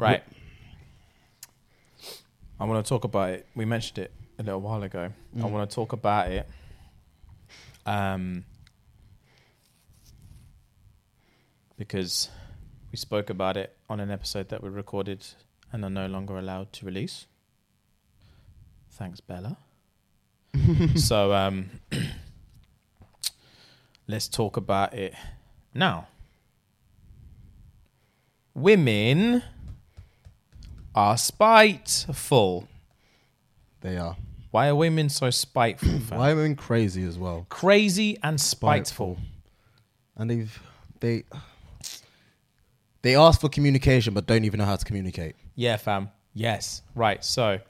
Right. I want to talk about it. We mentioned it a little while ago. I Mm. want to talk about it. Um, because we spoke about it on an episode that we recorded and are no longer allowed to release. Thanks, Bella. so um, let's talk about it now. Women are spiteful. They are. Why are women so spiteful? fam? Why are women crazy as well? Crazy and spiteful. And they've they they ask for communication but don't even know how to communicate. Yeah, fam. Yes. Right. So,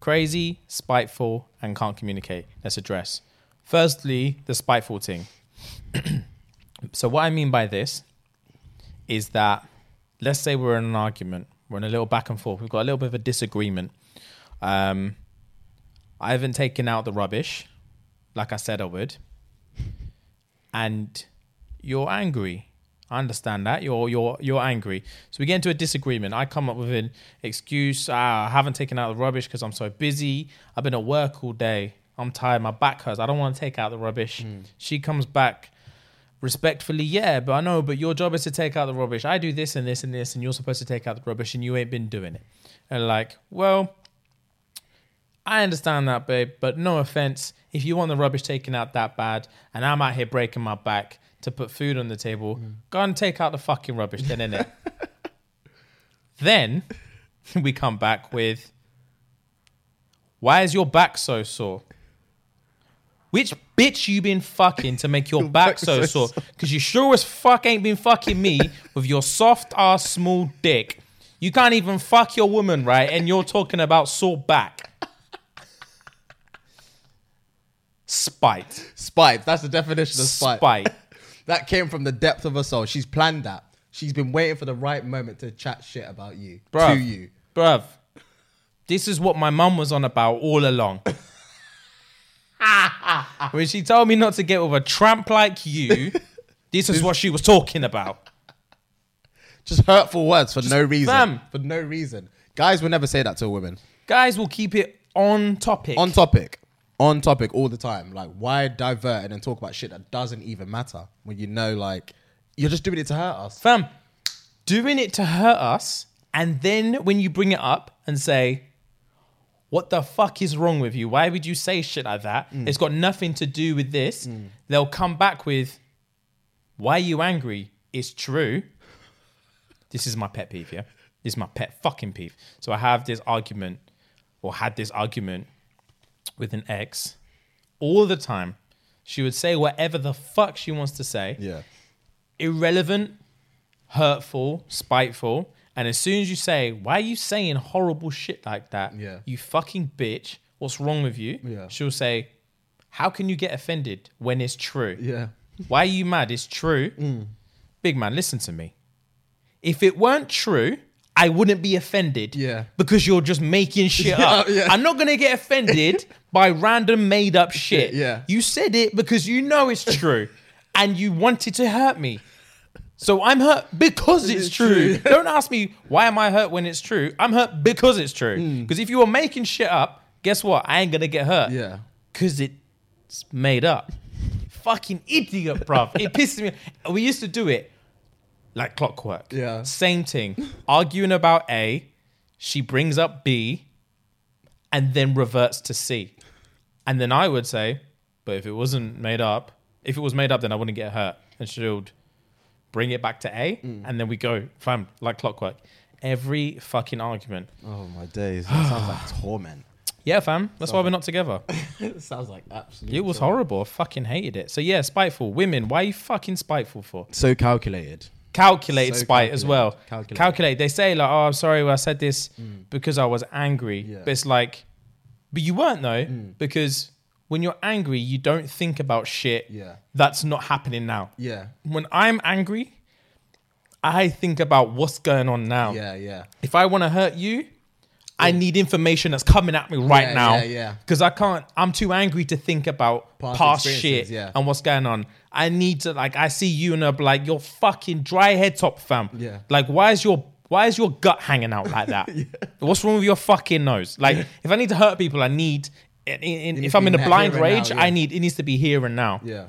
crazy, spiteful, and can't communicate. Let's address. Firstly, the spiteful thing. so, what I mean by this is that let's say we're in an argument, we're in a little back and forth, we've got a little bit of a disagreement. Um, I haven't taken out the rubbish like I said I would, and you're angry. I understand that you're you're you're angry. So we get into a disagreement. I come up with an excuse. Ah, I haven't taken out the rubbish because I'm so busy. I've been at work all day. I'm tired. My back hurts. I don't want to take out the rubbish. She comes back respectfully, yeah, but I know, but your job is to take out the rubbish. I do this and this and this, and you're supposed to take out the rubbish, and you ain't been doing it. And like, well, I understand that, babe, but no offense. If you want the rubbish taken out that bad, and I'm out here breaking my back to put food on the table, mm. go and take out the fucking rubbish, then innit? then we come back with, why is your back so sore? Which bitch you been fucking to make your back so sore? Because you sure as fuck ain't been fucking me with your soft ass small dick. You can't even fuck your woman, right? And you're talking about sore back. Spite. Spite. That's the definition of spite. Spite. That came from the depth of her soul. She's planned that. She's been waiting for the right moment to chat shit about you. Bruv. To you. Bruv, this is what my mum was on about all along. when she told me not to get with a tramp like you, this is what she was talking about. Just hurtful words for no reason. fam. For no reason. Guys will never say that to a woman. Guys will keep it on topic. On topic. On topic all the time. Like, why divert and then talk about shit that doesn't even matter when you know, like, you're just doing it to hurt us. Fam, doing it to hurt us, and then when you bring it up and say, what the fuck is wrong with you? Why would you say shit like that? Mm. It's got nothing to do with this. Mm. They'll come back with, why are you angry? It's true. This is my pet peeve, yeah? This is my pet fucking peeve. So I have this argument, or had this argument with an ex all the time. She would say whatever the fuck she wants to say Yeah. irrelevant, hurtful, spiteful. And as soon as you say, why are you saying horrible shit like that? Yeah. You fucking bitch. What's wrong with you? Yeah. She'll say, how can you get offended when it's true? Yeah. Why are you mad? It's true. Mm. Big man, listen to me. If it weren't true, I wouldn't be offended. Yeah. Because you're just making shit up. yeah. I'm not gonna get offended by random made up shit. Yeah. You said it because you know it's true. and you wanted to hurt me. So I'm hurt because it's, It's true. true. Don't ask me why am I hurt when it's true. I'm hurt because it's true. Hmm. Because if you were making shit up, guess what? I ain't gonna get hurt. Yeah. Because it's made up. Fucking idiot, bruv. It pisses me. We used to do it like clockwork. Yeah. Same thing. Arguing about A, she brings up B, and then reverts to C. And then I would say, but if it wasn't made up, if it was made up, then I wouldn't get hurt. And she would bring it back to A, Mm. and then we go, fam, like clockwork. Every fucking argument. Oh my days. That sounds like torment. Yeah, fam. That's why we're not together. it sounds like absolute. It was torment. horrible. I fucking hated it. So yeah, spiteful. Women, why are you fucking spiteful for? So calculated. Calculated So spite as well. calculated. Calculate. They say like, oh, I'm sorry, well, I said this because I was angry. Yeah. But it's like, but you weren't though, Mm. because when you're angry, you don't think about shit Yeah. that's not happening now. Yeah. When I'm angry, I think about what's going on now. Yeah. Yeah. If I want to hurt you, I need information that's coming at me right Yeah, now. yeah, yeah. Because I can't. I'm too angry to think about Past past, shit yeah. and what's going on. I need to like. I see you and I'm like, you're fucking dry head top fam. Yeah. Like, why is your Why is your gut hanging out like that? What's wrong with your fucking nose? Like, if I need to hurt people, I need. In, needs if I'm in a blind and now, rage, yeah. I need it needs to be here and now. Yeah.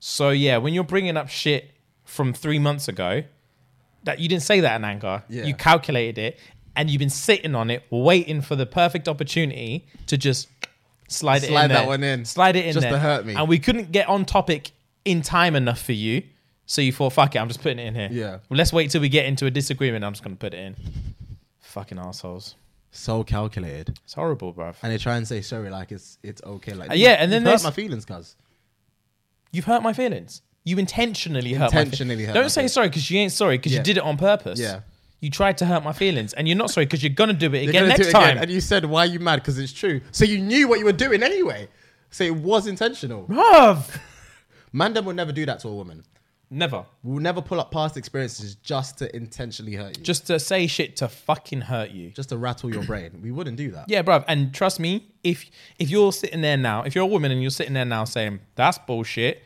So yeah, when you're bringing up shit from three months ago, that you didn't say that in anger, Yeah. you calculated it, and you've been sitting on it, waiting for the perfect opportunity to just slide, it in Slide that there. one in. slide it in Just there, to hurt me. And we couldn't get on topic in time enough for you, so you thought, "Fuck it, I'm just putting it in here." Yeah. Well, let's wait till we get into a disagreement. I'm just gonna put it in. Fucking assholes. So calculated. It's horrible, bruv. And they try and say sorry like it's it's okay. Like Uh, yeah, and then you hurt my feelings, cuz. You've hurt my feelings. You intentionally hurt Intentionally my hurt feelings. Don't say sorry because you ain't sorry because Yeah. you did it on purpose. Yeah. You tried to hurt my feelings, and you're not sorry because you're gonna do it again next it time. again. And you said, why are you mad? Because it's true. So you knew what you were doing anyway. So it was intentional. Bruv. Mandem will never do that to a woman. Never. We'll never pull up past experiences just to intentionally hurt you. Just to say shit to fucking hurt you. just to rattle your brain. We wouldn't do that. Yeah, bruv. And trust me, if if you're sitting there now, if you're a woman and you're sitting there now saying that's bullshit,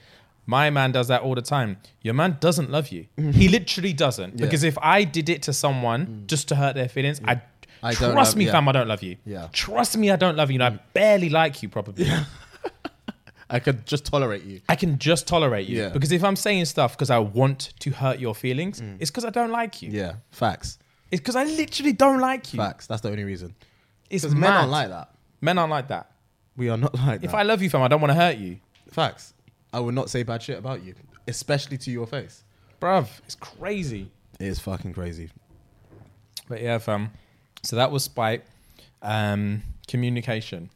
my man does that all the time. Your man doesn't love you. Mm-hmm. he literally doesn't. Yeah. Because if I did it to someone mm. just to hurt their feelings, mm. I, I don't trust love- me, yeah. fam, I don't love you. Yeah. Trust me, I don't love you. And I mm. barely like you, probably. I could just tolerate you. I can just tolerate you. Yeah. Because if I'm saying stuff because I want to hurt your feelings, it's because I don't like you. Yeah, facts. It's because I literally don't like you. Facts. That's the only reason. It's Because men aren't like that. Men aren't like that. We are not like that. If. I love you, fam, I don't want to hurt you. Facts. I would not say bad shit about you, especially to your face. Bruv, it's crazy. It is fucking crazy. But yeah, fam. So that was spite. Um, communication.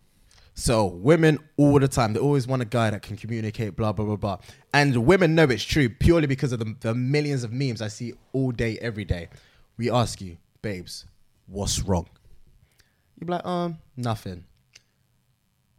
So women all the time, they always want a guy that can communicate, blah blah blah blah. And women know it's true purely because of the, the millions of memes I see all day, every day. We ask you, babes, what's wrong? You be like, um, nothing.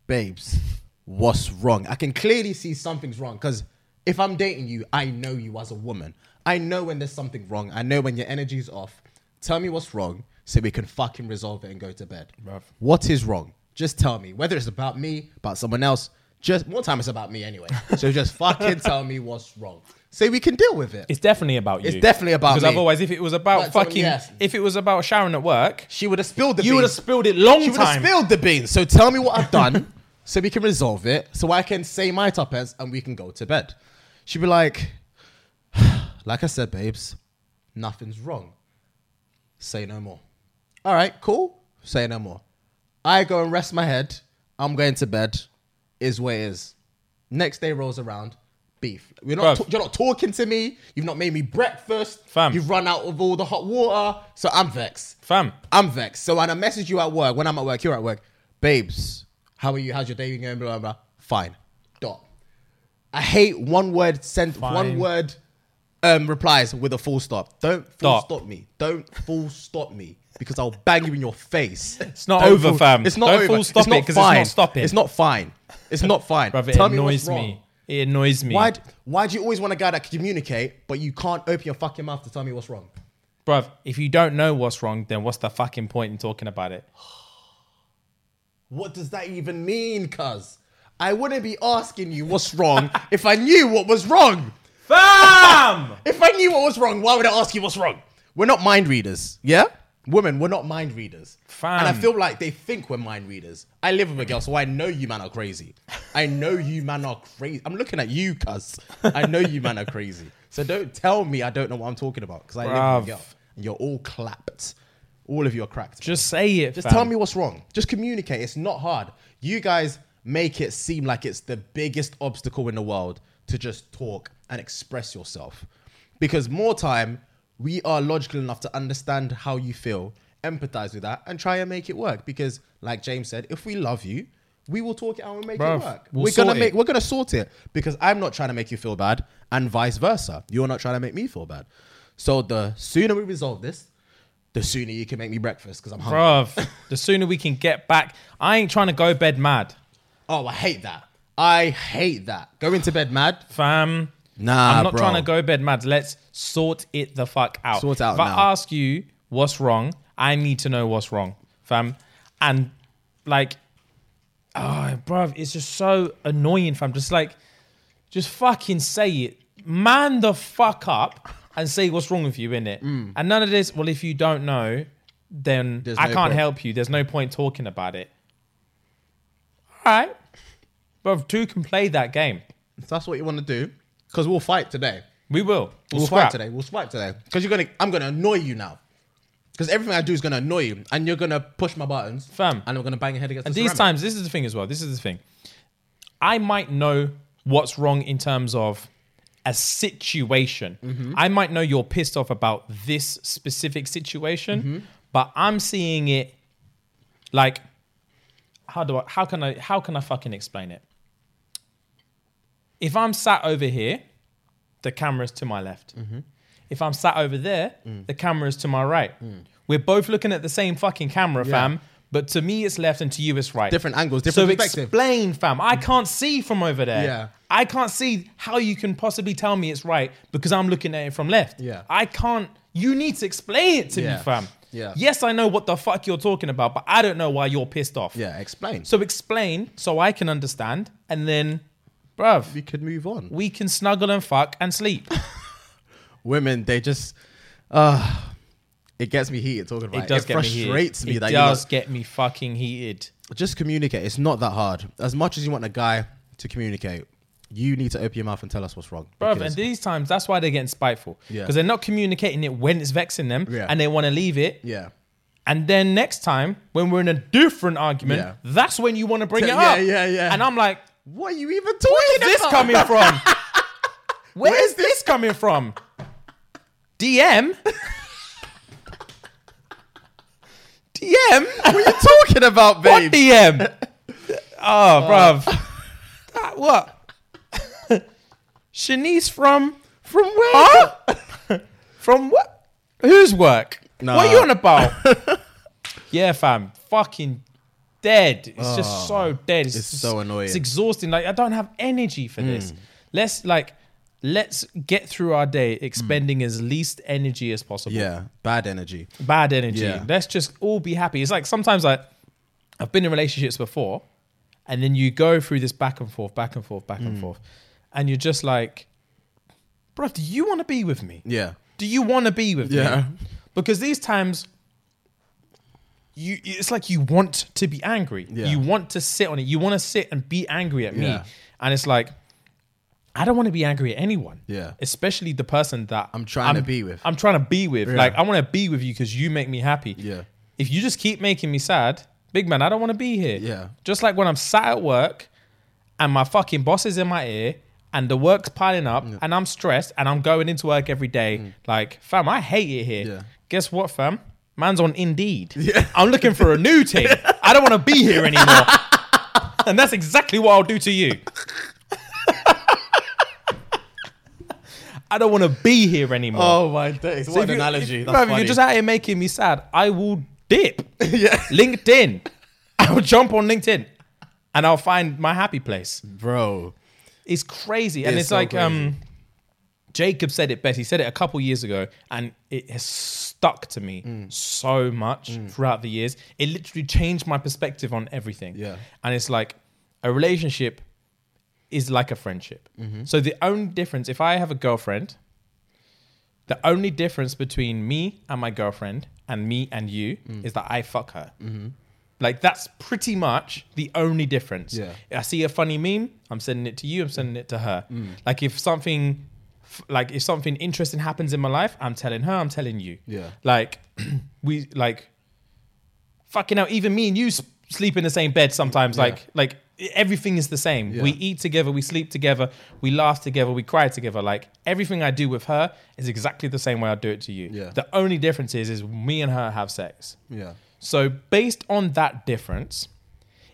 Babes, what's wrong? I can clearly see something's wrong because if I'm dating you, I know you as a woman. I know when there's something wrong. I know when your energy's off. Tell me what's wrong so we can fucking resolve it and go to bed. Bruv. What is wrong? Just tell me. Whether it's about me, about someone else, just one time it's about me anyway. So just fucking tell me what's wrong. Say we can deal with it. It's definitely about you. It's definitely about me. because me. otherwise, if it was about fucking, yes. if it was about Sharon at work, She would have spilled the beans. you would have spilled it long She would have time. spilled the beans. So tell me what I've done so we can resolve it. So I can say my top ends and we can go to bed. She'd be like, like I said, babes, nothing's wrong. Say no more. All right, cool. Say no more. I go and rest my head. I'm going to bed. Is what it is. Next day rolls around. Beef. You're not. Bruv. you're not talking to me. You've not made me breakfast. Fam. You've run out of all the hot water. So I'm vexed. fam. I'm vexed. So when I message you at work, when I'm at work, you're at work, babes, how are you? How's your day going? Blah, blah, blah. Fine. Dot. I hate one word sent, one word um, replies with a full stop. Don't full stop me. Don't full stop me because I'll bang you in your face. It's not over, fam. It's not Don't over. full stop it's not it 'cause it's not fine. stopping. It's not fine. It's not fine. Bruv, it Tell me what's annoys wrong. me. It annoys me. Why? Why do you always want a guy that can communicate, but you can't open your fucking mouth to tell me what's wrong? Bruv, if you don't know what's wrong, then what's the fucking point in talking about it? What does that even mean, cuz? I wouldn't be asking you what's wrong if I knew what was wrong. Fam! If I knew what was wrong, why would I ask you what's wrong? We're not mind readers, yeah? Women, we're not mind readers. Fam. And I feel like they think we're mind readers. I live with a girl, so I know you man are crazy. I know you man are crazy. I'm looking at you, cuz. I know you man are crazy. So don't tell me I don't know what I'm talking about, because I live with a girl. And you're all clapped. All of you are cracked. Just say it, Just fam. tell me what's wrong. Just communicate. It's not hard. You guys make it seem like it's the biggest obstacle in the world to just talk and express yourself. Because more time, we are logical enough to understand how you feel, empathize with that, and try and make it work. Because, like James said, if we love you, we will talk it out and make Bruv, it work. we'll we're gonna sort make it. we're gonna sort it because I'm not trying to make you feel bad, and vice versa. You're not trying to make me feel bad. So the sooner we resolve this, the sooner you can make me breakfast because I'm hungry. Bruv, the sooner we can get back. I ain't trying to go bed mad. Oh, I hate that. I hate that. Going to bed mad? Fam. Nah, I'm not bro. trying to go bed mad. Let's sort it the fuck out. Sort out If I ask you what's wrong, I need to know what's wrong, fam. And like, ah, oh, bro, it's just so annoying, fam. Just like, just fucking say it. Man the fuck up and say what's wrong with you in it. Mm. And none of this. Well, if you don't know, then There's I no can't point. help you. There's no point talking about it. All right, but two can play that game. If that's what you want to do, because we'll fight today. We will. We'll, We'll fight today. We'll fight today. Because you're gonna, I'm gonna annoy you now. Because everything I do is gonna annoy you, and you're gonna push my buttons, Fam. and I'm gonna bang your head against. And the these ceramic. times, this is the thing as well. This is the thing. I might know what's wrong in terms of a situation. Mm-hmm. I might know you're pissed off about this specific situation, Mm-hmm. but I'm seeing it like how do I how can I how can I fucking explain it? If I'm sat over here, the camera's to my left. Mm-hmm. If I'm sat over there, Mm. the camera's to my right. We're both looking at the same fucking camera, Yeah. fam. But to me, it's left, and to you, it's right. different angles, So different perspective. So explain, fam. I can't see from over there. Yeah. I can't see how you can possibly tell me it's right because I'm looking at it from left. Yeah. I can't. You need to explain it to Yeah. me, fam. Yeah. Yes, I know what the fuck you're talking about, but I don't know why you're pissed off. yeah, explain. So explain so I can understand, and then, bruv, we could move on. we can snuggle and fuck and sleep. Women, they just, uh it gets me heated talking about it. It does get me frustrates heated. me It does get me fucking heated. just communicate. It's not that hard. As much as you want a guy to communicate, you need to open your mouth and tell us what's wrong. Bruv, and these times, that's why they're getting spiteful. Yeah. Because they're not communicating it when it's vexing them Yeah. and they want to leave it. yeah, And then next time, when we're in a different argument, Yeah. that's when you want to bring it up. Yeah, yeah, yeah. And I'm like, what are you even talking where's this about? coming from? Where's this coming from? DM? DM? What are you talking about, What babe? DM? Ah, oh, bruv. That- what? Shanice from From where? Huh? From what? Whose work? Nah. What are you on about? yeah, fam. Fucking dead. It's just so dead. It's, Ah. It's just- so annoying. Hmm. It's exhausting. Like I don't have energy for this. Let's like let's get through our day expending as least energy as possible. Yeah, bad energy. Bad energy. Yeah. Let's just all be happy. It's like sometimes like I've been in relationships before, and then you go through this back and forth, back and forth, back Hmm. and forth, and you're just like, bro, do you want to be with me? Yeah, Do you want to be with Yeah. me? Yeah. Because these times, you it's like you want to be angry. Yeah. You want to sit on it. You want to sit and be angry at me. Yeah. And it's like, I don't want to be angry at anyone. Yeah. Especially the person that I'm trying to be with. I'm trying to be with. Yeah. Like I want to be with you because you make me happy. Yeah. If you just keep making me sad, big man, I don't want to be here. Yeah. Just like when I'm sat at work and my fucking boss is in my ear and the work's piling up and I'm stressed and I'm going into work every day. Like, fam, I hate it here. Mm. Yeah. Guess what, fam? Man's on Indeed. I'm looking for a new team. I don't want to be here anymore. and that's exactly what I'll do to you. I don't want to be here anymore. Oh my days! So What an you- analogy. If, That's bruv, if funny. you're just out here making me sad, I will dip. yeah, LinkedIn. I will jump on LinkedIn and I'll find my happy place. bro. It's crazy. And It's it's, so like um Jacob said it best. He said it a couple years ago and it has stuck to me Mm. so much throughout the years. It literally changed my perspective on everything. Yeah. And it's like a relationship is like a friendship. Mm-hmm. So the only difference, if I have a girlfriend, the only difference between me and my girlfriend and me and you Mm. is that I fuck her. Like that's pretty much the only difference. Yeah. I see a funny meme, I'm sending it to you, I'm sending it to her. Mm. Like if something like if something interesting happens in my life, I'm telling her, I'm telling you. Yeah. Like we like fucking out even me and you s- sleep in the same bed sometimes Yeah. like like everything is the same. Yeah. We eat together, we sleep together, we laugh together, we cry together. Like everything I do with her is exactly the same way I do it to you. Yeah. The only difference is is me and her have sex. Yeah, So based on that difference,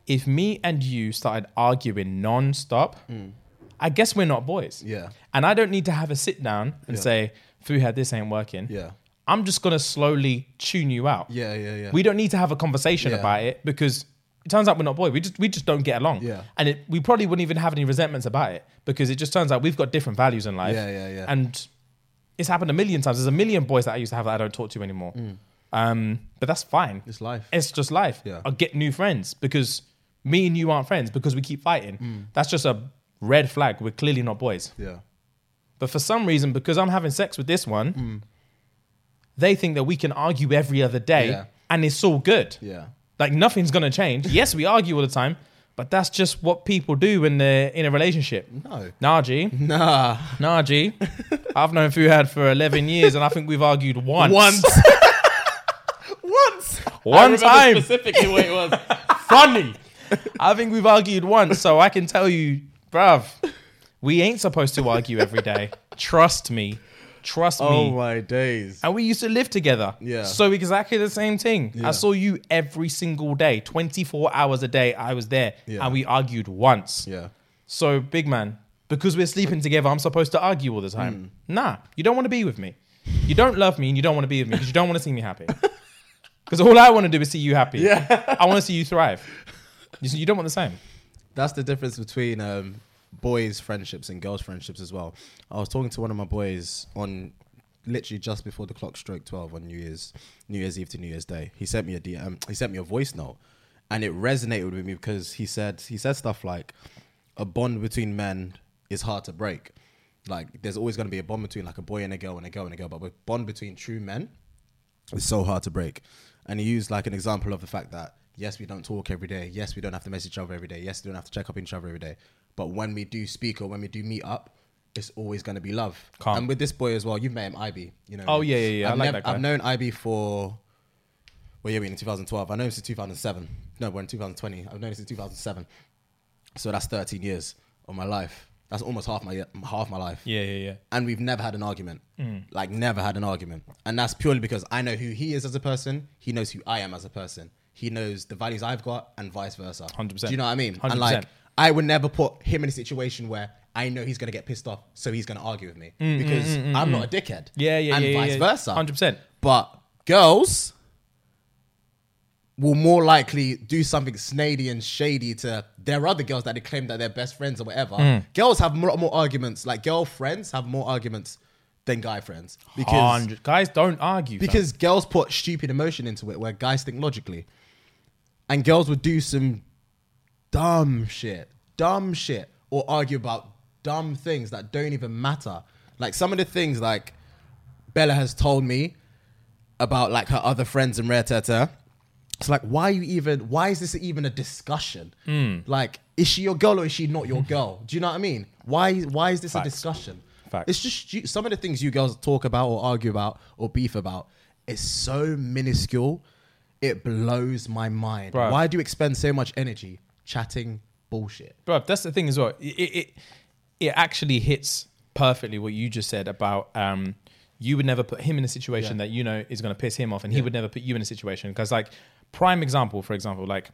if me and you started arguing non-stop, mm. I guess we're not boys. Yeah. And I don't need to have a sit down and Yeah. say, Fuhad, this ain't working. Yeah. I'm just gonna slowly tune you out. yeah, yeah, yeah. We don't need to have a conversation Yeah. about it because it turns out we're not boys. We just we just don't get along. Yeah. And it, we probably wouldn't even have any resentments about it because it just turns out we've got different values in life. Yeah, yeah, yeah. And it's happened a million times. There's a million boys that I used to have that I don't talk to anymore. Um, but that's fine. it's life. It's just life. Yeah. I'll get new friends because me and you aren't friends because we keep fighting. Mm. That's just a red flag. We're clearly not boys. yeah, But for some reason, because I'm having sex with this one, Hmm. they think that we can argue every other day Yeah. and it's all good. Yeah. Like nothing's gonna change. Yes, we argue all the time, but that's just what people do when they're in a relationship. No. Nah, G. Nah. G. I've known Fuhad for 11 years and I think we've argued once. Once. Once. One time. Specifically what it was. Funny. I think we've argued once, so I can tell you, bruv, we ain't supposed to argue every day. Trust me. Trust me. Oh my days. And we used to live together. Yeah. So exactly the same thing. Yeah. I saw you every single day, 24 hours a day. I was there. Yeah. And we argued once. Yeah. So, big man, because we're sleeping together, I'm supposed to argue all the time. Hmm. Nah, you don't want to be with me. You don't love me and you don't want to be with me because you don't want to see me happy. Because all I want to do is see you happy. Yeah. I want to see you thrive. You, you don't want the same. That's the difference between um, boys' friendships and girls' friendships as well. I was talking to one of my boys on literally just before the clock stroke twelve on New Year's New Year's Eve to New Year's Day. He sent me a DM. He sent me a voice note, and it resonated with me because he said he said stuff like, "A bond between men is hard to break. Like there's always going to be a bond between like a boy and a girl and a girl and a girl, but a bond between true men is so hard to break. And he used like an example of the fact that yes, we don't talk every day. Yes, we don't have to message each other every day. Yes, we don't have to check up on each other every day. But when we do speak or when we do meet up, it's always going to be love. Calm. And with this boy as well, you've met him, IB. You know. Oh, yeah, yeah, yeah. I I've, like nev- that guy. I've known IB for. Well, yeah, we're in 2012. I know him since 2007. No, we're in 2020. I've known him since 2007. So that's 13 years of my life. That's almost half my half my life Yeah, yeah, yeah. and we've never had an argument. Mm. Like never had an argument, and that's purely because I know who he is as a person. He knows who I am as a person. He knows the values I've got, and vice versa. 100%. Do you know what I mean? 100%. And like, I would never put him in a situation where I know he's gonna get pissed off, so he's gonna argue with me because I'm not a dickhead. Mm, Yeah, yeah, and yeah, vice yeah. versa. 100%. But girls will more likely do something snady and shady to their other girls that they claim that they're best friends or whatever. Hmm. Girls have a lot more arguments. Like girlfriends have more arguments than guy friends because 100. Guys don't argue. fam. because girls put stupid emotion into it where guys think logically, and girls would do some dumb shit, dumb shit, or argue about dumb things that don't even matter. Like some of the things like Bella has told me about like her other friends in Rare Teta. It's like, why are you even? Why is this even a discussion? Hmm. Like, is she your girl or is she not your girl? Do you know what I mean? Why? Why is this Facts. a discussion? Facts. It's just some of the things you girls talk about or argue about or beef about is so minuscule. It blows my mind. Bruh. Why do you expend so much energy chatting bullshit? bro that's the thing as well it, it it actually hits perfectly what you just said about um you would never put him in a situation Yeah. that you know is going to piss him off and he would never put you in a situation because like prime example for example like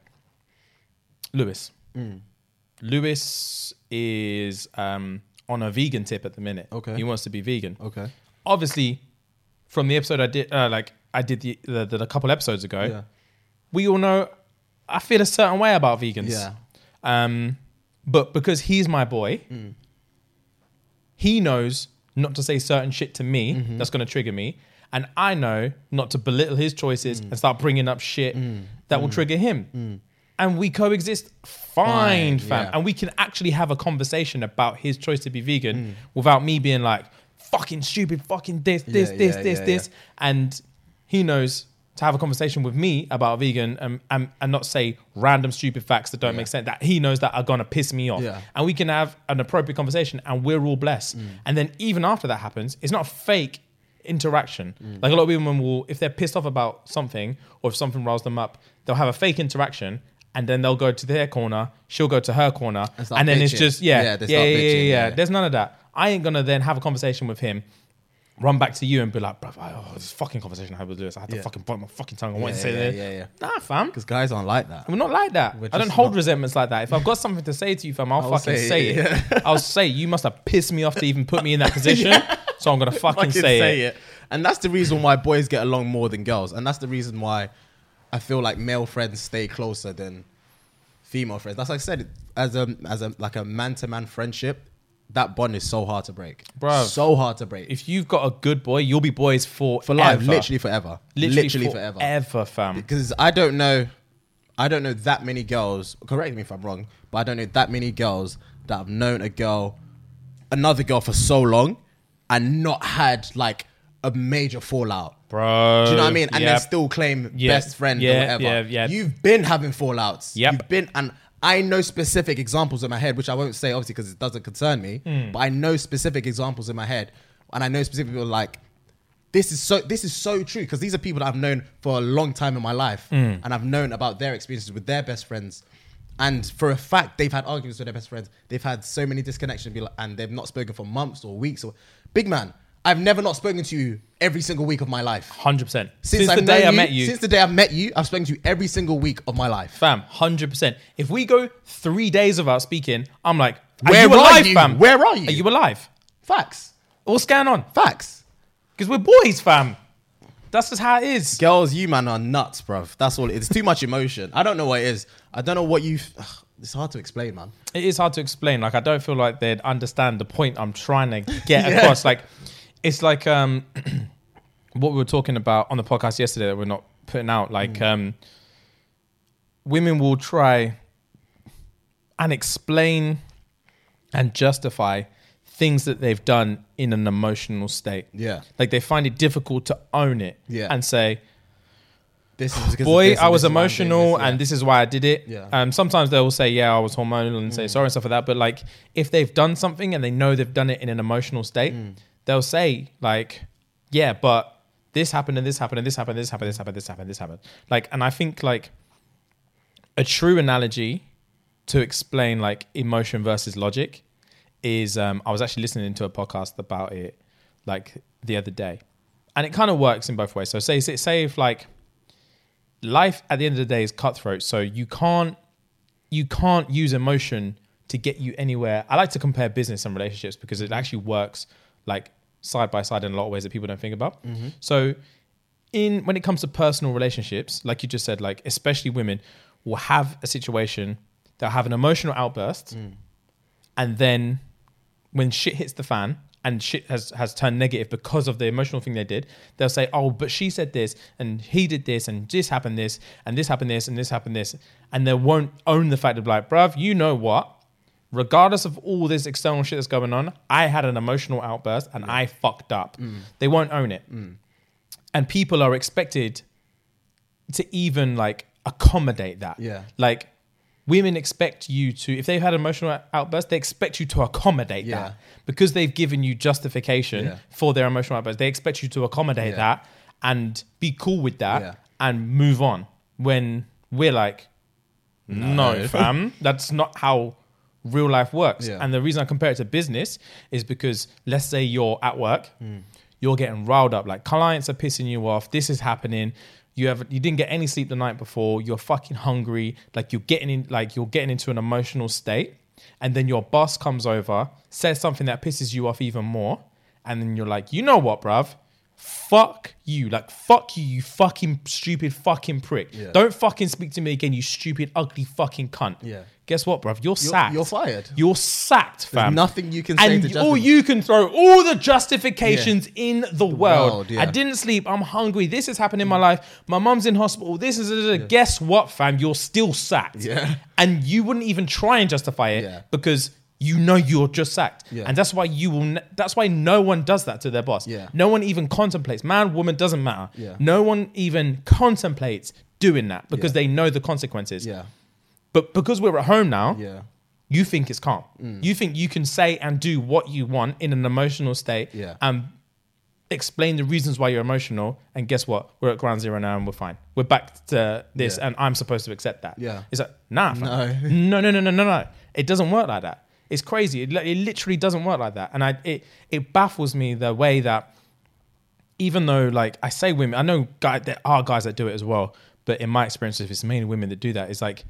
lewis Mm. lewis is um on a vegan tip at the minute Okay. he wants to be vegan Okay. obviously from the episode i did uh, like i did the, the, the a couple episodes ago Yeah. we all know I feel a certain way about vegans. Yeah. Um, but because he's my boy, Mm. he knows not to say certain shit to me Mm-hmm. that's going to trigger me, and I know not to belittle his choices Mm. and start bringing up shit that will trigger him. And we coexist Fine, fine, fam. yeah. And we can actually have a conversation about his choice to be vegan Mm. without me being like, fucking stupid, fucking this, this, Yeah, this, yeah, this, this. And he knows to have a conversation with me about vegan and, and, and not say random stupid facts that don't Yeah. make sense that he knows that are gonna piss me off. Yeah. And we can have an appropriate conversation and we're all blessed. Mm. And then even after that happens, it's not a fake interaction. Mm. Like a lot of women will, if they're pissed off about something or if something riles them up, they'll have a fake interaction and then they'll go to their corner, she'll go to her corner, And and then it's just yeah, Yeah, yeah, yeah, yeah, yeah. There's none of that. I ain't gonna then have a conversation with him, run back to you and be like, bro, oh, this fucking conversation I had with Lewis, I had to Yeah. fucking bite my fucking tongue. I wanted to say yeah, that. yeah, yeah. Nah, fam. Because guys aren't like that. We're not like that. We're I don't just hold not- resentments like that. If I've got something to say to you, fam, I'll, I'll fucking say say, it, it. I'll say you must have pissed me off to even put me in that position. So I'm gonna fucking, fucking say, it. And that's the reason why boys get along more than girls. And that's the reason why I feel like male friends stay closer than female friends. That's like I said, as a as a like a man to man friendship, that bond is so hard to break. Bro. So hard to break. If you've got a good boy, you'll be boys for for life, literally forever. Literally, forever. Ever, fam. Because I don't know I don't know that many girls, correct me if I'm wrong, but I don't know that many girls that have known a girl another girl for so long and not had like a major fallout. bro. Do you know what I mean? And Yep. then still claim Yeah. best friend Yeah, or whatever. yeah, yeah. You've been having fallouts. Yep. You've been, and I know specific examples in my head, which I won't say obviously because it doesn't concern me. Hmm. But I know specific examples in my head, and I know specific people like. This is so. This is so true because these are people that I've known for a long time in my life, Hmm. and I've known about their experiences with their best friends, and for a fact they've had arguments with their best friends. They've had so many disconnections, and they've not spoken for months or weeks. Or big man, I've never not spoken to you every single week of my life. Hundred percent. Since, Since, the day known I met you, Since the day I've met you, I've spoken to you every single week of my life. fam, hundred percent. If we go three days without speaking, I'm like, are Where you are alive, you? fam? Where are you? Are you alive? Facts. What's going on? Facts. Because we're boys, fam. That's just how it is. Girls, you man are nuts, bruv. That's all it is. It's too much emotion. I don't know what it is. I don't know what you. ugh, It's hard to explain, man. It is hard to explain. Like I don't feel like they'd understand the point I'm trying to get across. Like it's like um what we were talking about on the podcast yesterday that we're not putting out. Like um women will try and explain and justify things that they've done in an emotional state. Yeah. Like they find it difficult to own it Yeah. and say, This is because boy, this I was this is why I'm doing emotional, this, yeah. and this is why I did it. Yeah. Um, sometimes they will say, "Yeah, I was hormonal," and Mm. say sorry and stuff like that. But like, if they've done something and they know they've done it in an emotional state, Mm. They'll say like, "Yeah, but this happened and this happened and this happened, this happened, this happened, this happened, this happened." Like, and I think like a true analogy to explain like emotion versus logic is um, I was actually listening to a podcast about it like the other day, and it kind of works in both ways. So say say, say if like life at the end of the day is cutthroat, so you can't you can't use emotion to get you anywhere. I like to compare business and relationships because it actually works like side by side in a lot of ways that people don't think about. Mm-hmm. So in when it comes to personal relationships, like you just said, like especially women will have a situation, they'll have an emotional outburst, mm. and then when shit hits the fan and shit has has turned negative because of the emotional thing they did, they'll say, "Oh, but she said this and he did this and this happened this and this happened this and this happened this," and they won't own the fact of like, "Bruv, you know what?" Regardless of all this external shit that's going on, I had an emotional outburst and I fucked up. Mm. They won't own it mm. and people are expected to even like accommodate that. Yeah. Like women expect you to, if they've had an emotional outburst, they expect you to accommodate Yeah. that because they've given you justification Yeah. for their emotional outburst. They expect you to accommodate Yeah. that and be cool with that Yeah. and move on. When we're like, no, fam, that's not how real life works. Yeah. And the reason I compare it to business is because let's say you're at work, Hmm. you're getting riled up, like clients are pissing you off, this is happening. You have you didn't get any sleep the night before, you're fucking hungry, like you're getting in like you're getting into an emotional state, and then your boss comes over, says something that pisses you off even more, and then you're like, you know what, bruv? Fuck you. Like, fuck you, you fucking stupid fucking prick. Yeah. Don't fucking speak to me again, you stupid, ugly fucking cunt. Yeah. Guess what, bruv? You're, sacked. you're fired. You're sacked, There's fam. nothing you can say and to all you can throw all the justifications in the, world. world, yeah. I didn't sleep. I'm hungry. This has happened in my life. My mum's in hospital. This is. A, Guess what, fam? You're still sacked. Yeah. And you wouldn't even try and justify it Yeah. because you know you're just sacked. Yeah. And that's why you will. Ne- that's why no one does that to their boss. Yeah. No one even contemplates. Man, woman doesn't matter. Yeah. No one even contemplates doing that because they know the consequences. Yeah. But because we're at home now, Yeah. you think it's calm. Mm. You think you can say and do what you want in an emotional state Yeah. and explain the reasons why you're emotional. And guess what? We're at ground zero now and we're fine. We're back to this Yeah. and I'm supposed to accept that. Yeah. It's like, nah, fam. No. no, no, no, no, no, no. It doesn't work like that. It's crazy. It, it literally doesn't work like that. And I, it, it baffles me the way that even though like I say women, I know guy, there are guys that do it as well, but in my experience, if it's mainly women that do that, it's like,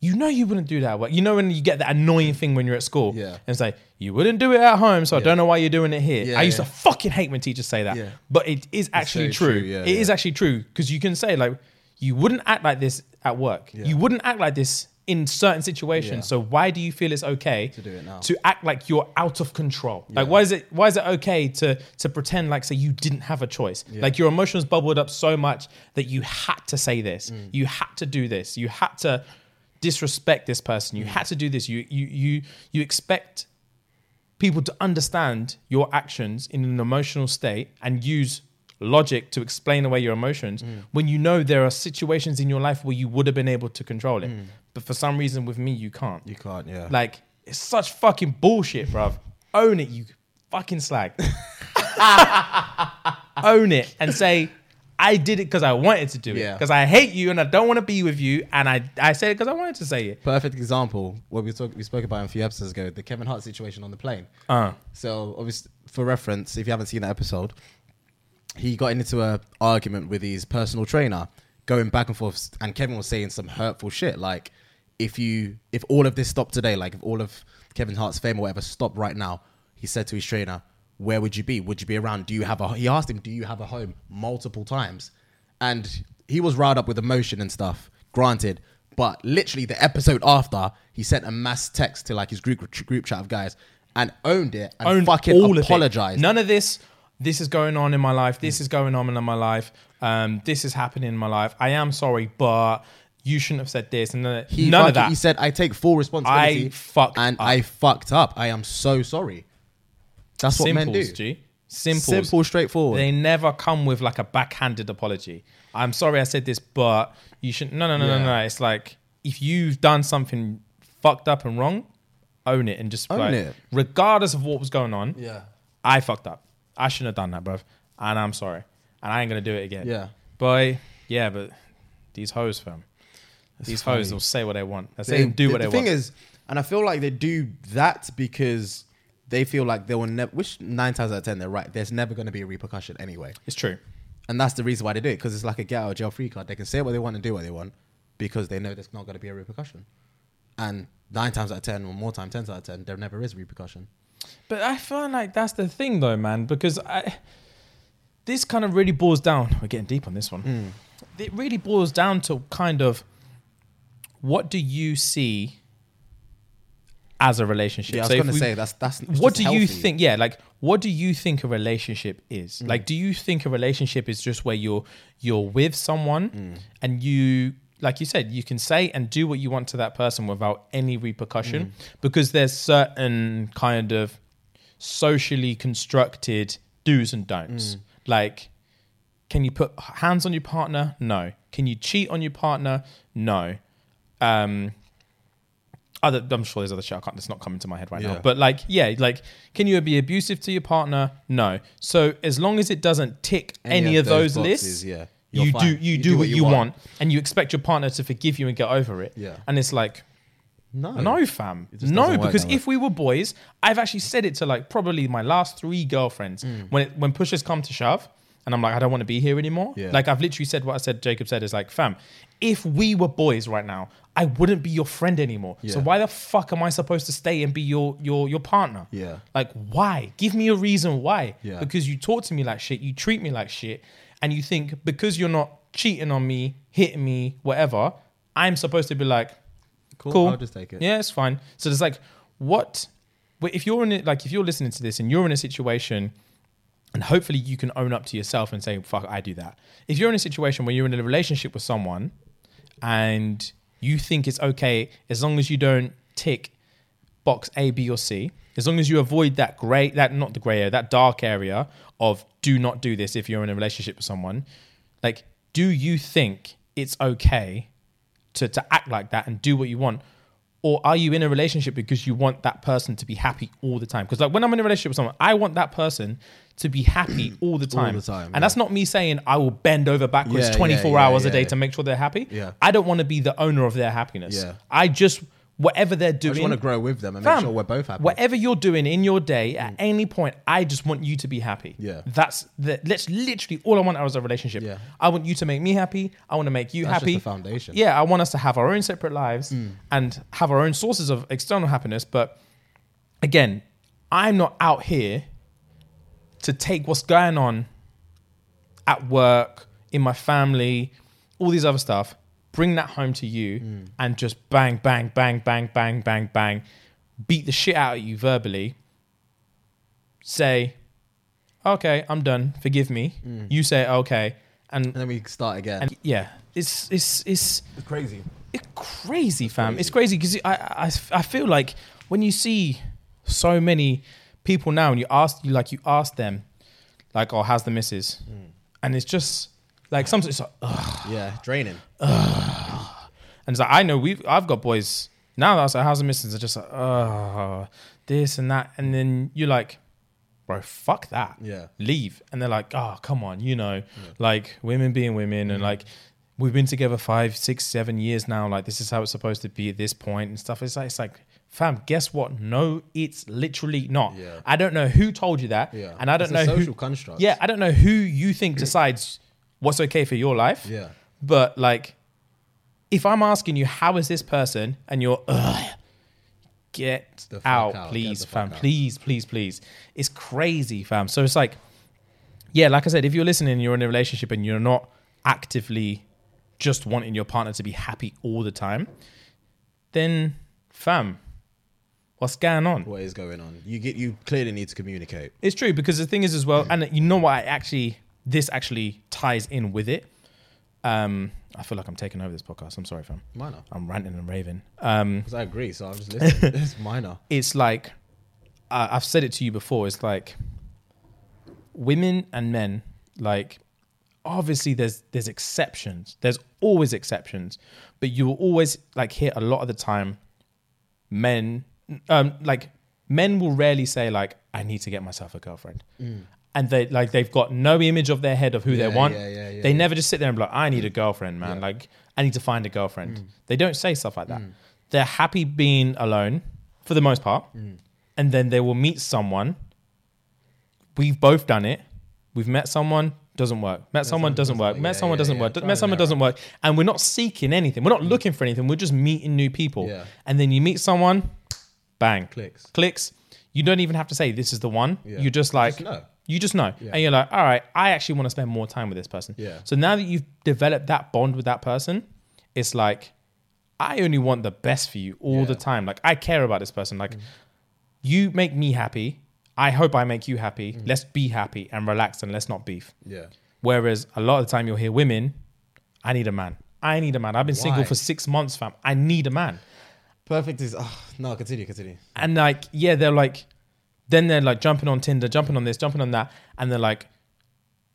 you know, you wouldn't do that. at work. You know, when you get that annoying thing when you're at school, Yeah. and it's like you wouldn't do it at home, so I don't know why you're doing it here. Yeah, I used yeah. to fucking hate when teachers say that, Yeah. but it is actually true. true, yeah, It is yeah. actually true because you can say like you wouldn't act like this at work. Yeah. You wouldn't act like this in certain situations. Yeah. So why do you feel it's okay To do it now. to act like you're out of control? Like why is it why is it okay to to pretend like say you didn't have a choice? Yeah. Like your emotions bubbled up so much that you had to say this. Mm. You had to do this. You had to disrespect this person. Mm. You had to do this. You you you you expect people to understand your actions in an emotional state and use logic to explain away your emotions Mm. when you know there are situations in your life where you would have been able to control it. Mm. But for some reason with me, you can't. You can't, yeah. Like, it's such fucking bullshit, bruv. Own it, you fucking slag. Own it and say, I did it because I wanted to do it. Yeah. Because I hate you and I don't want to be with you. And I, I said it because I wanted to say it. Perfect example. What we talk, we spoke about a few episodes ago, the Kevin Hart situation on the plane. Uh, So, obviously, for reference, if you haven't seen that episode, he got into a argument with his personal trainer, going back and forth, and Kevin was saying some hurtful shit, like if you, if all of this stopped today, like if all of Kevin Hart's fame or whatever stopped right now, he said to his trainer, "Where would you be? Would you be around? Do you have a?" He asked him, "Do you have a home?" Multiple times, and he was riled up with emotion and stuff. Granted. But literally the episode after, he sent a mass text to like his group group chat of guys and owned it and own fucking all of None of this. This is going on in my life. This is going on in my life. Um, this is happening in my life. I am sorry, but you shouldn't have said this. And none, He none of fucking- that. He said, "I take full responsibility. I fucked and up. I fucked up. I am so sorry." That's what men do. Simples, G. Simples. Simple, straightforward. They never come with like a backhanded apology. I'm sorry I said this, but you should. No, no, no, no, Yeah. no. It's like if you've done something fucked up and wrong, own it and just Own like, it. regardless of what was going on. yeah, I fucked up. I shouldn't have done that, bruv. And I'm sorry. And I ain't gonna do it again. yeah. But yeah, but these hoes, fam. These hoes will say what they want. They say They, and do the, what the they thing want. is, and I feel like they do that because they feel like they will never. Which nine times out of ten they're right. There's never going to be a repercussion anyway, it's true. and that's the reason why they do it because it's like a get out of jail free card. They can say what they want and do what they want because they know there's not going to be a repercussion. And nine times out of ten, or more time, ten out of ten, there never is a repercussion. But I feel like that's the thing, though, man, because I this kind of really boils down. We're getting deep on this one. Hmm. It really boils down to kind of what do you see as a relationship? Yeah, I was So going to say that's that's. what do you think? Yeah, like what do you think a relationship is? Mm. Like, do you think a relationship is just where you're you're with someone Mm. and you, like you said, you can say and do what you want to that person without any repercussion Mm. because there's certain kind of socially constructed do's and don'ts. Mm. Like, can you put hands on your partner? No. Can you cheat on your partner? No. Um, other, I'm sure there's other shit. I can't. It's not coming to my head right now. But like, yeah, like, can you be abusive to your partner? No. So as long as it doesn't tick any, of those, boxes, lists, yeah, you're you fine. do you, do, what you want. and you expect your partner to forgive you and get over it. Yeah. And it's like, No, no, fam. No, because if we were boys, I've actually said it to like probably my last three girlfriends Mm. when it, when pushes come to shove, and I'm like, I don't want to be here anymore. Yeah. Like I've literally said what I said. Jacob said is like, fam, if we were boys right now, I wouldn't be your friend anymore. So why the fuck am I supposed to stay and be your your your partner? Yeah. Like why? Give me a reason why. Yeah. Because you talk to me like shit, you treat me like shit, and you think because you're not cheating on me, hitting me, whatever, I'm supposed to be like, cool, cool. I'll just take it. Yeah, it's fine. So there's like, what? If you're in it, like if you're listening to this and you're in a situation, and hopefully you can own up to yourself and say, "Fuck, I do that." If you're in a situation where you're in a relationship with someone, and you think it's okay as long as you don't tick box A, B, or C, as long as you avoid that gray, that not the gray area, that dark area of do not do this if you're in a relationship with someone. Like, do you think it's okay to, to act like that and do what you want? Or are you in a relationship because you want that person to be happy all the time? Because like when I'm in a relationship with someone, I want that person to be happy all the time. All the time, and yeah. that's not me saying I will bend over backwards Yeah, 24 yeah, hours a day to make sure they're happy. Yeah. I don't want to be the owner of their happiness. Yeah. I just whatever they're doing. I just want to grow with them and make sure we're both happy. Whatever you're doing in your day, at any point, I just want you to be happy. Yeah. That's the, that's literally all I want out of a relationship. Yeah. I want you to make me happy. I want to make you That's just happy. the foundation. Yeah, I want us to have our own separate lives Mm. and have our own sources of external happiness. But again, I'm not out here to take what's going on at work, in my family, all these other stuff, bring that home to you Mm. and just bang, bang, bang, bang, bang, bang, bang, beat the shit out of you verbally. Say, okay, I'm done. Forgive me. Mm. You say, okay. And, and then we start again. and yeah, it's, it's, it's, it's crazy. it's crazy, fam. It's crazy because I, I, I feel like when you see so many people now, and you ask you like you ask them, like, "Oh, how's the missus?" And it's just like sometimes it's like, ugh. Yeah, draining. and it's like I know we've I've got boys now that I was like, "How's the missus?" They're just like, "Oh, this and that," and then you're like, "Bro, fuck that." Yeah. leave and they're like oh come on you know like women being women and mm. like we've been together five six seven years now like this is how it's supposed to be at this point and stuff it's like it's like fam guess what no it's literally not Yeah. i don't know who told you that Yeah. and i don't It's a know social who, construct. yeah i don't know who you think decides what's okay for your life Yeah. but like if i'm asking you how is this person and you're Ugh, get out, out, please get fam out. please please please it's crazy fam so it's like yeah, like I said, if you're listening, you're in a relationship and you're not actively just wanting your partner to be happy all the time, then fam, what's going on? What is going on? You get you clearly need to communicate. It's true because the thing is as well, and you know what? I actually this actually ties in with it. Um, I feel like I'm taking over this podcast. I'm sorry, fam. Minor. I'm ranting and raving. Um, I agree, so I'm just listening. it's minor. it's like uh, I've said it to you before. It's like women and men. Like obviously, there's there's exceptions. There's always exceptions, but you will always like hear a lot of the time men um like men will rarely say like I need to get myself a girlfriend. And they like they've got no image of their head of who Yeah, they want. yeah, yeah, yeah, they never just sit there and be like, I need a girlfriend, man. Like I need to find a girlfriend. Mm. They don't say stuff like that. They're happy being alone for the most part. Mm. And then they will meet someone. We've both done it. We've met someone, doesn't work. Met someone, doesn't work. Met someone, doesn't work. Met someone, doesn't work. And we're not seeking anything. We're not looking for anything. We're just meeting new people. And then you meet someone, bang, Clicks. clicks. You don't even have to say this is the one. Yeah. You just like Just. You just know, Yeah. and you're like, all right, I actually want to spend more time with this person. Yeah. So now that you've developed that bond with that person, it's like I only want the best for you all Yeah. the time. Like I care about this person. Like you make me happy. I hope I make you happy. Mm. Let's be happy and relax and let's not beef. Yeah. Whereas a lot of the time you'll hear women, I need a man. I need a man. I've been single for six months, fam. I need a man. Perfect is oh, no, continue, continue. And like, yeah, they're like, then they're like jumping on Tinder, jumping on this, jumping on that, and they're like,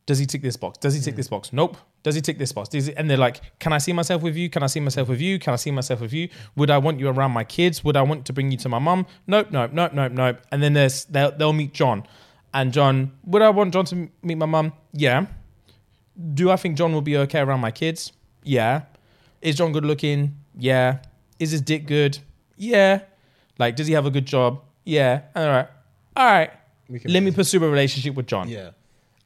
does he tick this box? Does he tick mm. this box? Nope. Does he tick this box? Does he, and they're like, can I see myself with you? Can I see myself with you? Can I see myself with you? Would I want you around my kids? Would I want to bring you to my mum? Nope, nope, nope, nope, nope. And then there's they'll, they'll meet John, and John, would I want John to meet my mum? Yeah. Do I think John will be okay around my kids? Yeah. Is John good looking? Yeah. Is his dick good? Yeah. Like, does he have a good job? Yeah. All right. All right. We can Let me pursue a relationship with John. Yeah.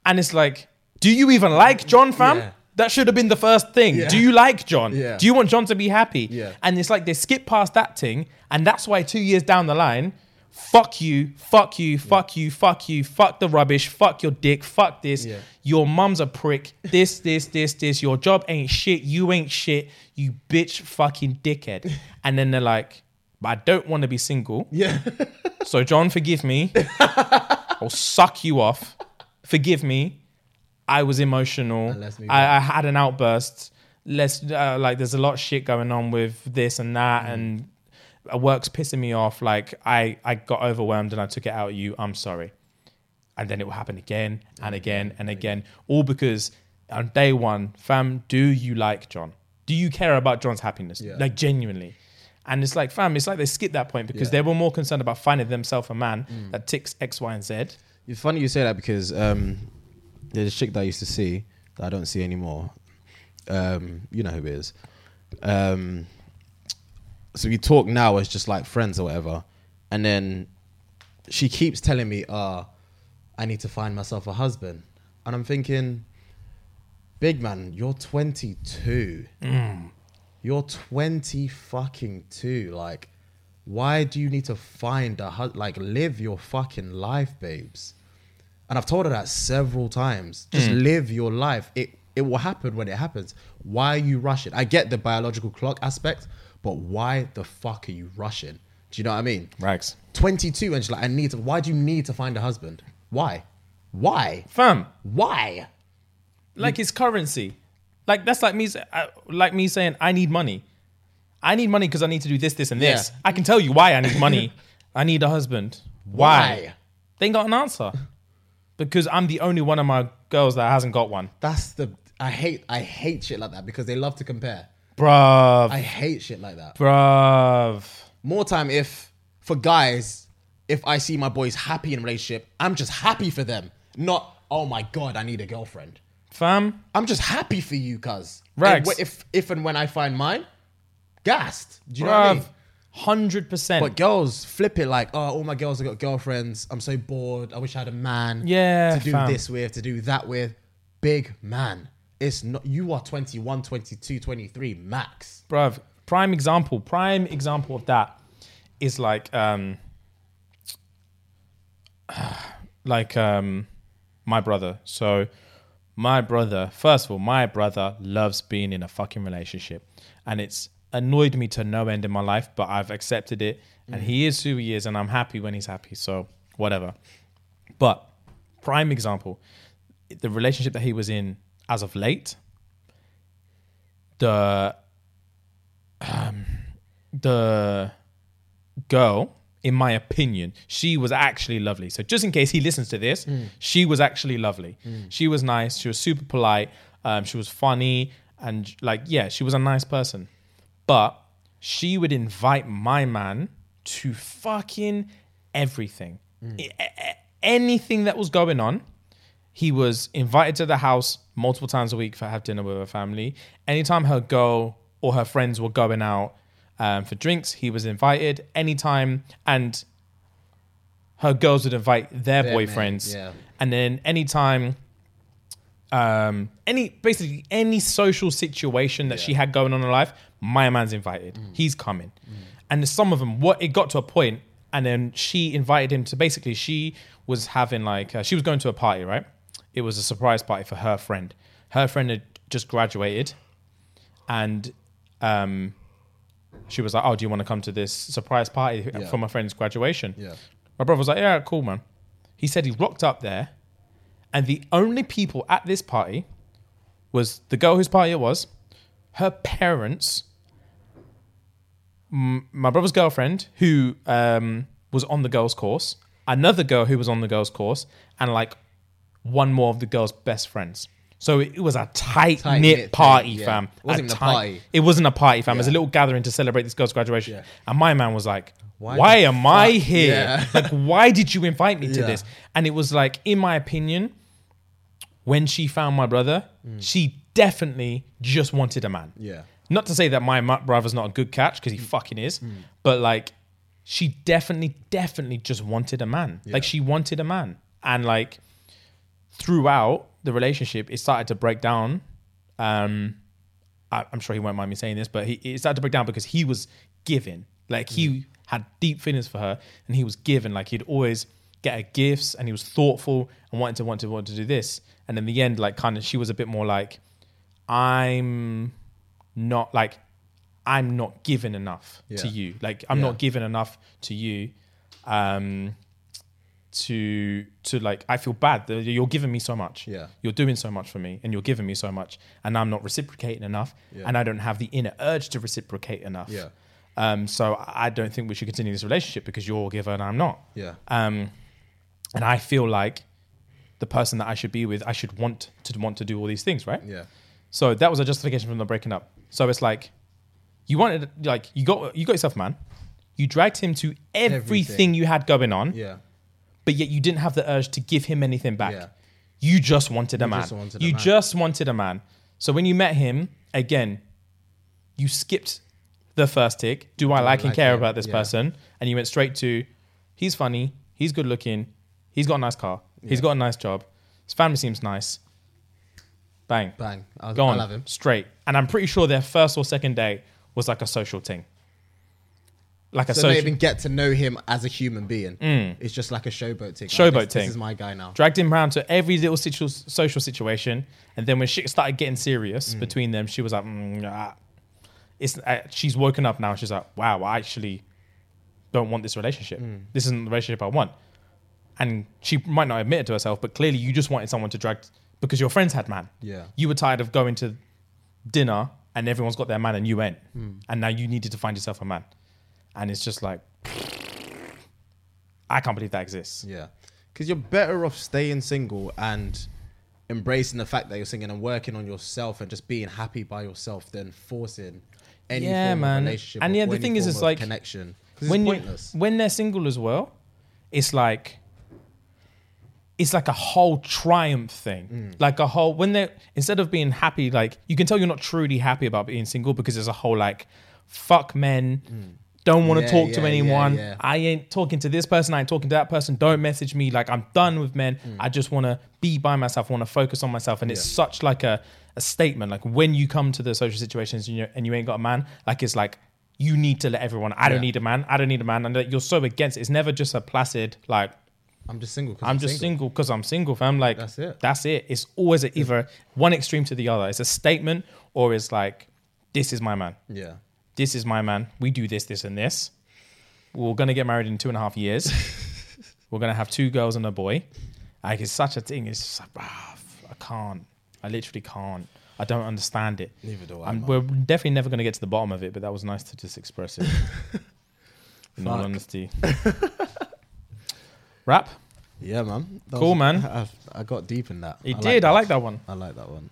And it's like, do you even like John, fam? Yeah. That should have been the first thing. Yeah. Do you like John? Yeah. Do you want John to be happy? Yeah. And it's like they skip past that thing, and that's why two years down the line, fuck you, fuck you, fuck you, fuck you, fuck the rubbish, fuck your dick, fuck this. Yeah. Your mum's a prick. This, this, this, this. Your job ain't shit. You ain't shit. You bitch fucking dickhead. and then they're like, but I don't want to be single. Yeah. So, John, forgive me. I'll suck you off. Forgive me. I was emotional. And let's move I, I had an outburst. Let's uh, like, there's a lot of shit going on with this and that, Mm. and uh, work's pissing me off. Like, I I got overwhelmed and I took it out at you. I'm sorry. And then it will happen again and again and again, all because on day one, fam, do you like John? Do you care about John's happiness? Yeah. Like genuinely. And it's like, fam, it's like they skipped that point because they were more concerned about finding themselves a man that ticks X, Y, and Z. It's funny you say that because um, there's a chick that I used to see that I don't see anymore. Um, you know who it is. Um, so we talk now as just like friends or whatever, and then she keeps telling me, "Ah, I need to find myself a husband," and I'm thinking, "Big man, you're 22. You're 20 fucking two. Like, why do you need to find a husband? Like, live your fucking life, babes." And I've told her that several times. Just mm. live your life. It it will happen when it happens. Why are you rushing? I get the biological clock aspect, but why the fuck are you rushing? Do you know what I mean? Rags. 22 and she's like, I need to. Why do you need to find a husband? Why? Why? Fam, Why? like it's currency. Like that's like me, like me saying I need money. I need money because I need to do this, this, and this. Yeah. I can tell you why I need money. I need a husband. Why? They ain't got an answer because I'm the only one of my girls that hasn't got one, That's the I hate I hate shit like that because they love to compare. bruv, I hate shit like that. bruv. More time if for guys, if I see my boys happy in a relationship, I'm just happy for them. Not oh my god, I need a girlfriend. Fam, I'm just happy for you, cuz. And If if and when I find mine, gassed. Do you know what I mean? hundred percent. But girls flip it like, oh, all my girls have got girlfriends. I'm so bored. I wish I had a man Yeah, to do fam. this with, to do that with. Big man. It's not you are 21, 22, 23 max. bruv. Prime example, prime example of that is like um like um my brother. So my brother, first of all, my brother loves being in a fucking relationship. And it's annoyed me to no end in my life, but I've accepted it. And he is who he is, and I'm happy when he's happy. So whatever. But prime example, the relationship that he was in as of late, the um, the girl, in my opinion, she was actually lovely. So just in case he listens to this, mm. she was actually lovely. Mm. She was nice. She was super polite. Um, she was funny, and like yeah, she was a nice person. But she would invite my man to fucking everything, mm. A- a- anything that was going on. He was invited to the house multiple times a week for have dinner with her family. Anytime her girl or her friends were going out um, for drinks, he was invited. Anytime, and her girls would invite their, Their boyfriends. yeah. And then anytime, um, any basically any social situation that she had going on in her life, my man's invited. Mm. He's coming. And some of them, what it got to a point, and then she invited him to basically she was having like uh, she was going to a party, right? It was a surprise party for her friend. Her friend had just graduated, and um, she was like, "Oh, do you want to come to this surprise party Yeah. for my friend's graduation?" Yeah. My brother was like, "Yeah, cool, man." He said he rocked up there, and the only people at this party was the girl whose party it was, her parents, m- my brother's girlfriend who um, was on the girls' course, another girl who was on the girls' course, and like one more of the girl's best friends. So it, was a tight, knit party, thing, yeah. fam. It wasn't A a party. It wasn't a party, fam. It was a little gathering to celebrate this girl's graduation. Yeah. And my man was like, Why "Why, am I here? Yeah. like, why did you invite me to Yeah. this?" And it was like, in my opinion, when she found my brother, mm. she definitely just wanted a man. Yeah. Not to say that my brother's not a good catch because he mm. fucking is, mm. but like she definitely, definitely just wanted a man. Like she wanted a man, and like throughout the relationship, it started to break down. Um, I, I'm sure he won't mind me saying this, but he it started to break down because he was giving, like he had deep feelings for her, and he was giving. Like he'd always get her gifts, and he was thoughtful and wanted to want to want to do this. And in the end, like kind of, she was a bit more like, I'm not like I'm not giving enough to you. Like I'm Yeah. not giving enough to you. Um to to like I feel bad that you're giving me so much. Yeah. You're doing so much for me and you're giving me so much and I'm not reciprocating enough Yeah. and I don't have the inner urge to reciprocate enough. Yeah. Um so I don't think we should continue this relationship because you're a giver and I'm not. Yeah. Um and I feel like the person that I should be with, I should want to want to do all these things, right? Yeah. So that was a justification from the breaking up. So it's like you wanted like you got you got yourself a man. You dragged him to everything, Everything. you had going on, Yeah. But yet you didn't have the urge to give him anything back. Yeah. You just wanted a You man. just wanted a you man. just wanted a man. So when you met him again, you skipped the first tick. Do I I like and like care him? about this Yeah. person? And you went straight to he's funny, he's good looking, he's got a nice car, He's got a nice job, his family seems nice. Bang. Bang. I'll, Go on, straight. And I'm pretty sure their first or second date was like a social thing. Like a So they social. even get to know him as a human being. It's just like a showboat thing. Like, Showboat this, thing. This is my guy now. dragged him around to every little situ- social situation, and then when shit started getting serious between them, she was like, mm, ah. "It's." Uh, she's woken up now. She's like, "Wow, I actually don't want this relationship. This isn't the relationship I want." And she might not admit it to herself, but clearly you just wanted someone to drag because your friends had man. Yeah. You were tired of going to dinner and everyone's got their man and you went, and now you needed to find yourself a man, and it's just like, I can't believe that exists. Yeah. Because you're better off staying single and embracing the fact that you're single and working on yourself and just being happy by yourself than forcing any Yeah, form man. of relationship. And yeah, the thing is, it's like, connection. when it's you when they're single as well, it's like it's like a whole triumph thing. Mm. Like a whole when they're instead of being happy, like you can tell you're not truly happy about being single because there's a whole like fuck men. Don't want to Mm. Yeah, talk to yeah, yeah, anyone. yeah. I ain't talking to this person. I ain't talking to that person. Don't message me. Like I'm done with men. Mm. I just want to be by myself. I want to focus on myself. And it's such like a, a statement. Like when you come to the social situations and you and you ain't got a man, like it's like you need to let everyone. I don't need a man. I don't need a man. And you're so against. it. It's never just a placid like I'm just single. 'cause I'm just single because I'm single, fam. Like That's it. That's it. It's always a, either one extreme to the other. It's a statement or it's like this is my man. Yeah. This is my man. We do this, this, and this. We're gonna get married in two and a half years. We're gonna have two girls and a boy. Like it's such a thing. It's just like, ah, I can't. I literally can't. I don't understand it. Neither do I. I'm, we're definitely never gonna get to the bottom of it, but that was nice to just express it. In all honesty. Rap. Yeah, man. That Cool, man. I, I got deep in that. He I like did. I like that one. I like that one.